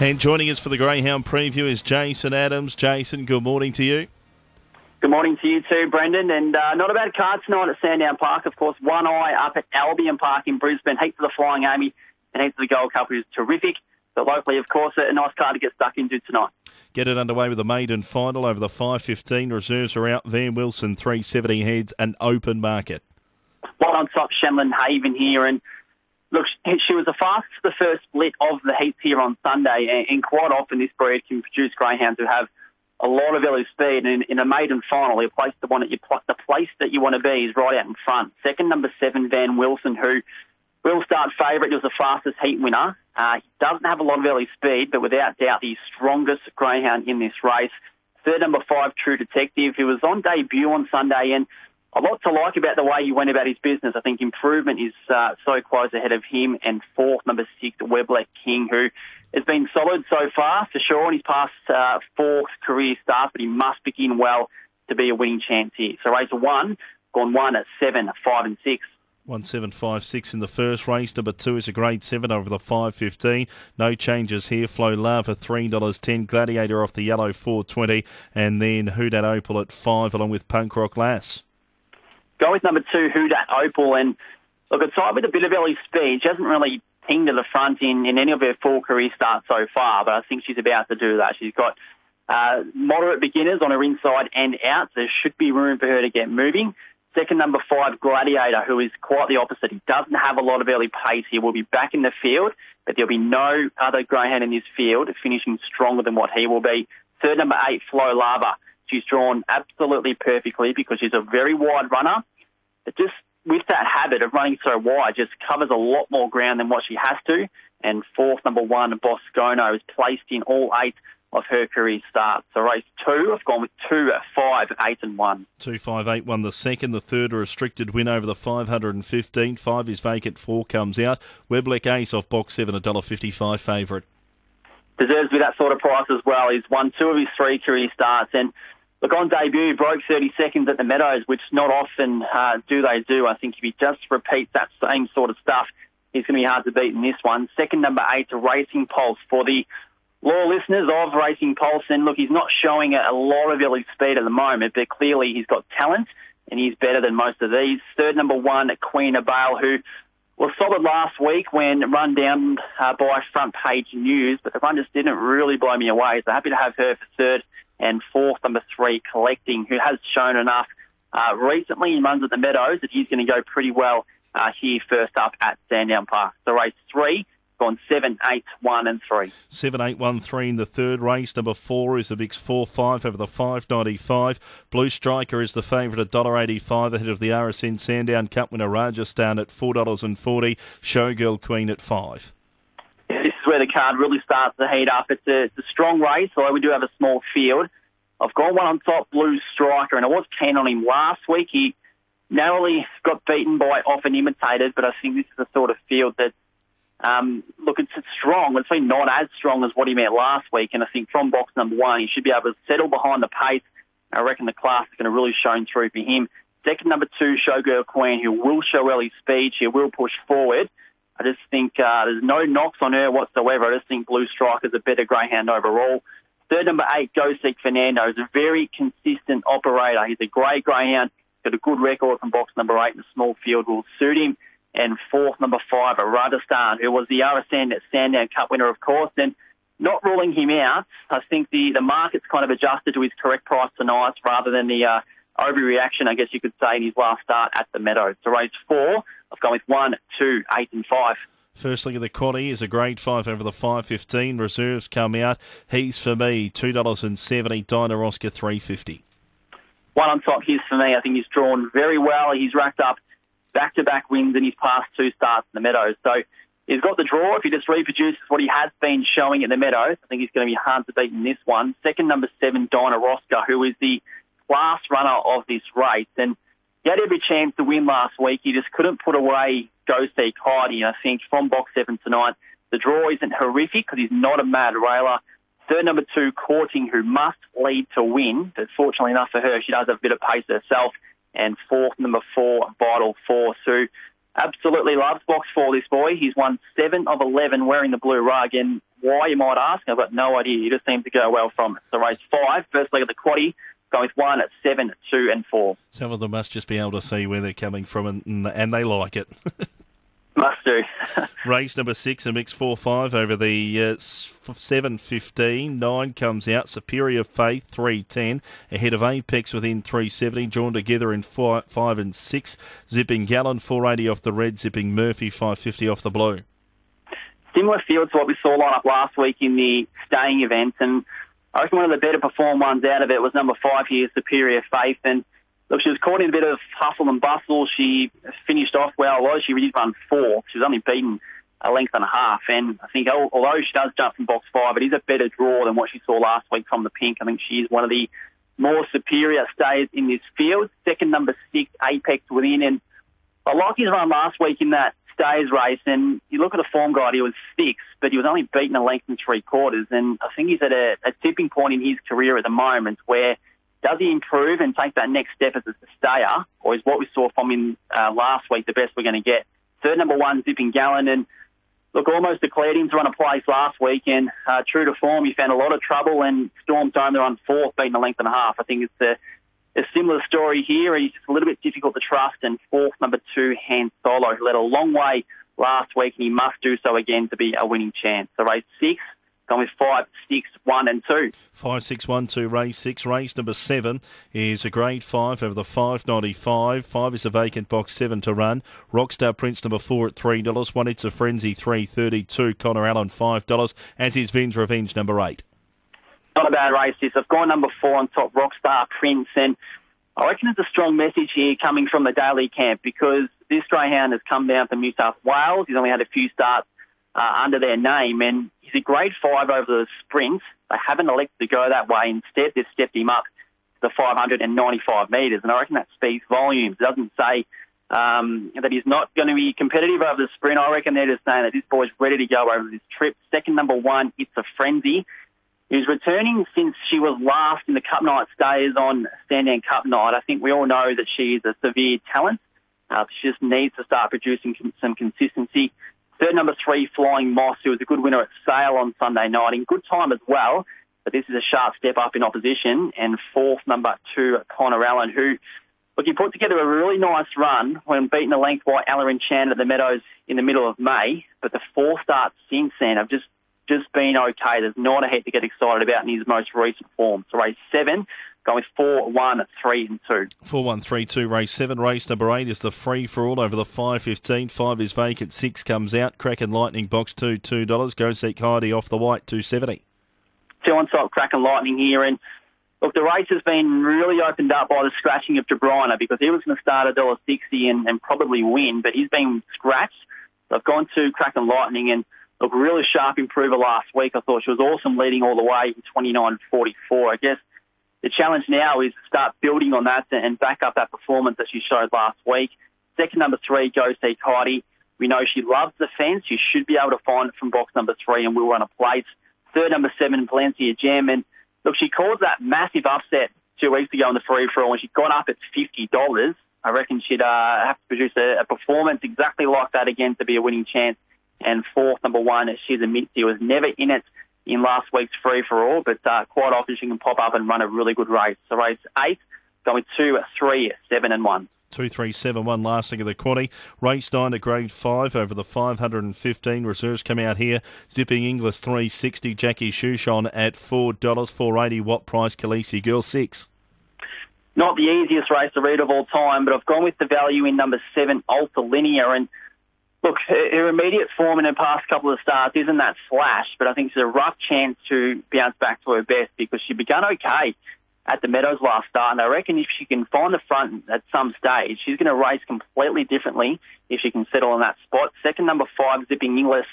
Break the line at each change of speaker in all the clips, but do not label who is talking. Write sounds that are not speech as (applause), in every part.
And joining us for the Greyhound preview is Jason Adams. Jason, good morning to you.
Good morning to you too, Brendan. And uh, not a bad card tonight at Sandown Park. Of course, one eye up at Albion Park in Brisbane. Heat of the Flying Amy and heat of the Gold Cup, who's terrific. But locally, of course, a nice card to get stuck into tonight.
Get it underway with the maiden final over the 5.15. Reserves are out there. Wilson 370 heads, an open market.
One on top, Shamlin Haven here. And look, she was the fastest the first split of the heats here on Sunday. And quite often, this breed can produce greyhounds who have a lot of early speed. And in a maiden final, place the one the place that you want to be is right out in front. Second, number seven, Van Wilson, who will start favourite. He was the fastest heat winner. Uh, he doesn't have a lot of early speed, but without doubt the strongest greyhound in this race. Third, number five, True Detective, who was on debut on Sunday, and a lot to like about the way he went about his business. I think improvement is uh, so close ahead of him. And fourth, number six, Weblet King, who has been solid so far for sure in his past uh, fourth career start, but he must begin well to be a winning chance here. So race one, gone one at seven, five, and six.
1756 in the first race. Number two is a grade seven over the 515. No changes here. Flow Lava $3.10. Gladiator off the yellow 420. And then Who Dat Opal at five along with Punk Rock Lass.
Go with number two, Who Dat Opal. And look, it's side with a bit of early speed. She hasn't really pinged to the front in, in any of her full career starts so far, but I think she's about to do that. She's got uh, moderate beginners on her inside and out. There should be room for her to get moving. Second, number five, Gladiator, who is quite the opposite. He doesn't have a lot of early pace. He will be back in the field, but there'll be no other greyhound in this field finishing stronger than what he will be. Third, number eight, Flow Lava. She's drawn absolutely perfectly because she's a very wide runner. But just with that habit of running so wide, just covers a lot more ground than what she has to. And fourth, number one, Boscono, is placed in all eight of her career starts. So race two, I've gone with two, uh, five, eight, and one.
Two, five, eight, one. The second, the third, a restricted win over the 515. Five is vacant, four comes out. Webleck Ace off box seven, a dollar fifty-five favourite.
Deserves to be that sort of price as well. He's won two of his three career starts and. Look, on debut, broke 30 seconds at the Meadows, which not often uh, do they do. I think if he just repeats that same sort of stuff, he's going to be hard to beat in this one. Second, number eight, Racing Pulse for the law listeners of Racing Pulse, and look, he's not showing a lot of early speed at the moment, but clearly he's got talent and he's better than most of these. Third number one, Queen of Bale, who was solid last week when run down uh, by front page news, but the run just didn't really blow me away. So happy to have her for third. And fourth, number three, Collecting, who has shown enough uh, recently in runs at the Meadows that he's going to go pretty well uh, here first up at Sandown Park. So race three, gone seven, eight, one, and three.
Seven, eight, one, three in the third race. Number four is the mix four five over the five ninety five. Blue Striker is the favourite at dollar eighty five ahead of the RSN Sandown Cup winner Rajasthan at four dollars and forty. Showgirl Queen at five.
Where the card really starts to heat up. It's a, it's a strong race, although we do have a small field. I've got one on top, Blue Striker, and I was keen on him last week. He narrowly got beaten by Often Imitated, but I think this is the sort of field that um, look, it's, it's strong. It's been not as strong as what he met last week, and I think from box number one, he should be able to settle behind the pace. I reckon the class is going to really shine through for him. Second, number two, Showgirl Queen, who will show early speed. She will push forward. I just think uh, there's no knocks on her whatsoever. I just think Blue Strike is a better greyhound overall. Third, number eight, Go Seek Fernando, is a very consistent operator. He's a great greyhound. Got a good record from box number eight in the small field. Will suit him and fourth, number five, Rajasthan, who was the RSN Sandown Cup winner, of course. And not ruling him out, I think the, the market's kind of adjusted to his correct price tonight rather than the uh, overreaction, I guess you could say, in his last start at the Meadows. So race four, I've gone with one, two, eight, and five.
First leg of the quaddy is a grade five over the five fifteen. Reserves come out. He's for me two dollars and seventy. Dinah Oscar three fifty.
One on top. He's for me. I think he's drawn very well. He's racked up back-to-back wins in his past two starts in the Meadows. So he's got the draw. If he just reproduces what he has been showing in the Meadows, I think he's going to be hard to beat in this one. Second, number seven, Dinah Rosca, who is the class runner of this race. And he had every chance to win last week. He just couldn't put away Go See. And I think from box seven tonight, the draw isn't horrific because he's not a mad railer. Third, number two, Courting, who must lead to win. But fortunately enough for her, she does have a bit of pace herself and fourth, number four, Vital Force, who absolutely loves box four, this boy. He's won seven of 11 wearing the blue rug, and Why, you might ask? I've got no idea. He just seems to go well from it. So race five, first leg of the quaddy, going with one at seven, two, and four.
Some of them must just be able to see where they're coming from, and, and they like it. (laughs)
Must do. (laughs)
Race number six, a mix 4 5 over the uh, 7 15. Nine comes out. Superior Faith 310. Ahead of Apex within 370. Drawn together in four, 5 and 6. Zipping Gallon 480 off the red. Zipping Murphy 550 off the blue.
Similar field to what we saw line up last week in the staying event. And I reckon one of the better performed ones out of it was number five here, Superior Faith. And Look, she was caught in a bit of hustle and bustle. She finished off well. Well, she did run four. She was only beaten a length and a half. And I think although she does jump from box five, it is a better draw than what she saw last week from the pink. I think she is one of the more superior stays in this field. Second, number six, Apex within. And I like his run last week in that stays race. And you look at the form guide, he was six, but he was only beaten a length and three quarters. And I think he's at a, a tipping point in his career at the moment where – does he improve and take that next step as a stayer, or is what we saw from him uh, last week the best we're going to get? Third number one, Zipping Gallon, and look, almost declared him to run a place last week, and uh, true to form, he found a lot of trouble and stormed home there on fourth, beating a length and a half. I think it's a, a similar story here. He's just a little bit difficult to trust, and fourth, number two, Hand Solo, who led a long way last week, and he must do so again to be a winning chance. So race six, Gone with five, six, one, and two.
Five, six, one, two. Race six. Race number seven is a grade five over the five ninety five. Five is a vacant box. Seven to run. Rockstar Prince number four at three dollars. One it's a frenzy three thirty two. Connor Allen five dollars. As is Vin's Revenge number eight.
Not a bad race. This I've gone number four on top. Rockstar Prince and. I reckon it's a strong message here coming from the Daly camp because this greyhound has come down from New South Wales. He's only had a few starts uh, under their name, and he's a grade five over the sprint. They haven't elected to go that way. Instead, they've stepped him up to 595 metres, and I reckon that speaks volumes. It doesn't say um, that he's not going to be competitive over the sprint. I reckon they're just saying that this boy's ready to go over this trip. Second number one, it's a frenzy. He's returning since she was last in the Cup Night stays on Sandown Cup Night. I think we all know that she's a severe talent. Uh, she just needs to start producing some consistency. Third number three, Flying Moss, who was a good winner at Sale on Sunday night in good time as well. But this is a sharp step up in opposition. And fourth, number two, Connor Allen, who, look, he put together a really nice run when beating the length by Ella Chan at the Meadows in the middle of May. But the four starts since then have just just been okay. There's not a head to get excited about in his most recent form. So race seven, Going four, one, three, and two.
Four, one, three, two. Race seven. Race number eight is the free for all over the five fifteen. Five is vacant. Six comes out. Kraken Lightning box two, two dollars. Go seek Heidi off the white two seventy.
Two on top. Kraken Lightning here, and look, the race has been really opened up by the scratching of De Bruyne because he was going to start a dollar sixty and, and probably win, but he's been scratched. So I've gone to Kraken Lightning and. Look, really sharp improver last week. I thought she was awesome leading all the way in 29.44. I guess the challenge now is to start building on that and back up that performance that she showed last week. Second number three, Go See Heidi. We know she loves the fence. You should be able to find it from box number three and we'll run a place. Third number seven, Valencia Gem. And look, she caused that massive upset two weeks ago in the free for all when she got up at $50. I reckon she'd uh, have to produce a, a, performance exactly like that again to be a winning chance. And fourth, number one, she's a Mitzi, was never in it in last week's free for all, but uh, quite often she can pop up and run a really good race. So race eight, going two, three, seven, and one.
Two, three, seven, one. Last thing of the quaddy. Race nine at grade five over the 515. Reserves come out here. Zipping English 360. Jackie Shushon at $4. 480 Watt price. Khaleesi Girl 6.
Not the easiest race to read of all time, but I've gone with the value in number seven, Alta Linear. And Look, her immediate form in her past couple of starts isn't that flash, but I think it's a rough chance to bounce back to her best because she began okay at the Meadows last start, and I reckon if she can find the front at some stage, she's going to race completely differently if she can settle in that spot. Second, number five, Zipping Inglis.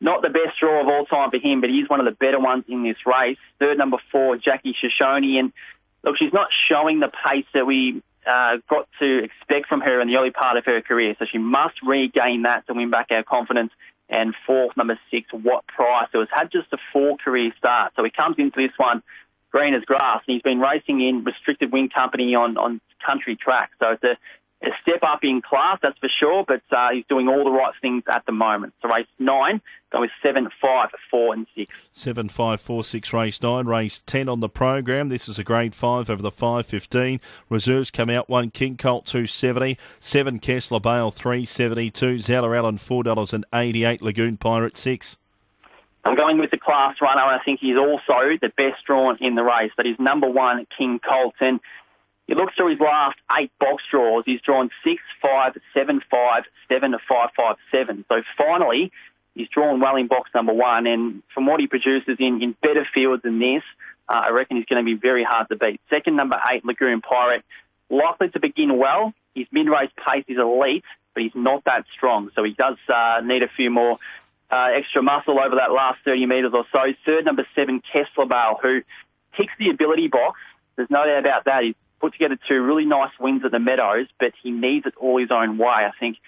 Not the best draw of all time for him, but he's one of the better ones in this race. Third, number four, Jackie Shoshone. And look, she's not showing the pace that we uh, got to expect from her in the early part of her career. So she must regain that to win back our confidence. And fourth, number six, Watt Price, who has had just a four career start. So he comes into this one green as grass, and he's been racing in restricted wing company on, on country tracks. So it's a, a step up in class, that's for sure, but uh, he's doing all the right things at the moment. So race nine, go with seven, five, four, and six.
Seven, five, four, six, race nine, race ten on the program. This is a grade five over the five fifteen. Reserves come out one King Colt two seventy, seven Kessler Bale three seventy two, Zeller Allen four dollars and eighty eight, Lagoon Pirate six.
I'm going with the class runner, and I think he's also the best drawn in the race. That is number one, King Colton. You look through his last eight box draws, he's drawn six, five, seven, five, seven, five, five, seven. So finally, he's drawn well in box number one, and from what he produces in, in better fields than this, uh, I reckon he's going to be very hard to beat. Second, number eight, Lagoon Pirate, likely to begin well. His mid-race pace is elite, but he's not that strong, so he does uh, need a few more uh, extra muscle over that last 30 metres or so. Third, number seven, Kessler Bale, who ticks the ability box. There's no doubt about that. He's put together two really nice wins at the Meadows, but he needs it all his own way. I think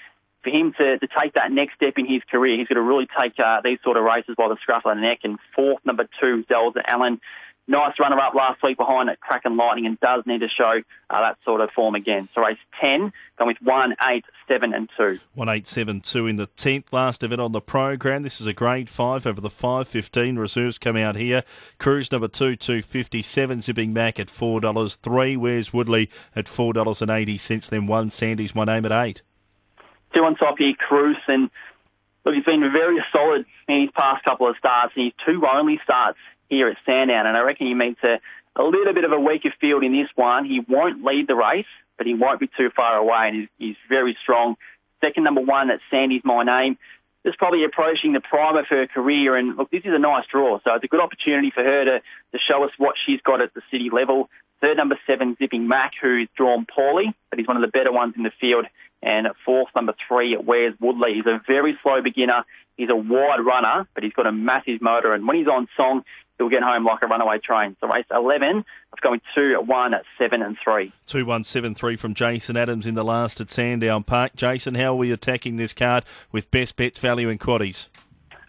for him to, to take that next step in his career, he's got to really take uh, these sort of races by the scruff of the neck. And fourth, number two, Zelda Allen nice runner up last week behind at Kraken Lightning and does need to show uh, that sort of form again. So race 10, going with 1, 8, 7 and 2.
1, 8, 7, 2 in the 10th last event on the program. This is a grade 5 over the 5.15. Reserves come out here. Cruise number 2, 257, Zipping Mac at $4. 3, Where's Woodley at $4.80. Then 1, Sandy's my name at 8.
Two on top here, Cruise, and look, he's been very solid in his past couple of starts, and his two only starts here at Sandown, and I reckon he meets a, a little bit of a weaker field in this one. He won't lead the race, but he won't be too far away, and he's, he's very strong. Second number one, that's Sandy's My Name. Is probably approaching the prime of her career, and look, this is a nice draw, so it's a good opportunity for her to, to show us what she's got at the city level. Third number seven, Zipping Mac, who's drawn poorly, but he's one of the better ones in the field. And fourth, number three, Where's Woodley. He's a very slow beginner. He's a wide runner, but he's got a massive motor. And when he's on song, he'll get home like a runaway train. So race 11, I've going 2, 1, 7 and 3.
2, 1, 7, 3 from Jason Adams in the last at Sandown Park. Jason, how are we attacking this card with best bets, value and quaddies?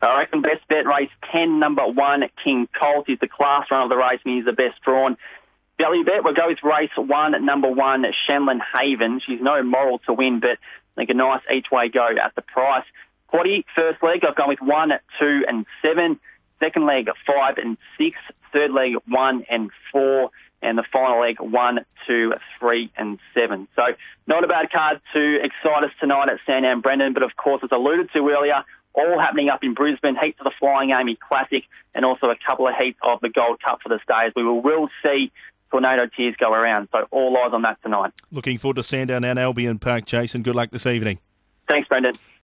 I reckon best bet race 10, number 1, King Colt. He's the class runner of the race and he's the best drawn. Value bet, we'll go with race 1, number 1, Shenlin Haven. She's no moral to win, but I think a nice each way go at the price. Quaddy, first leg, I've gone with 1, 2 and 7. Second leg, five and six, third leg, one and four. And the final leg, one, two, three, and seven. So not a bad card to excite us tonight at Sandown Brendan, but of course, as alluded to earlier, all happening up in Brisbane, heats of the Flying Amy Classic, and also a couple of heats of the Gold Cup for the Stays. We will, will see Tornado Tears go around, so all eyes on that tonight.
Looking forward to Sandown and Albion Park, Jason. Good luck this evening.
Thanks, Brendan.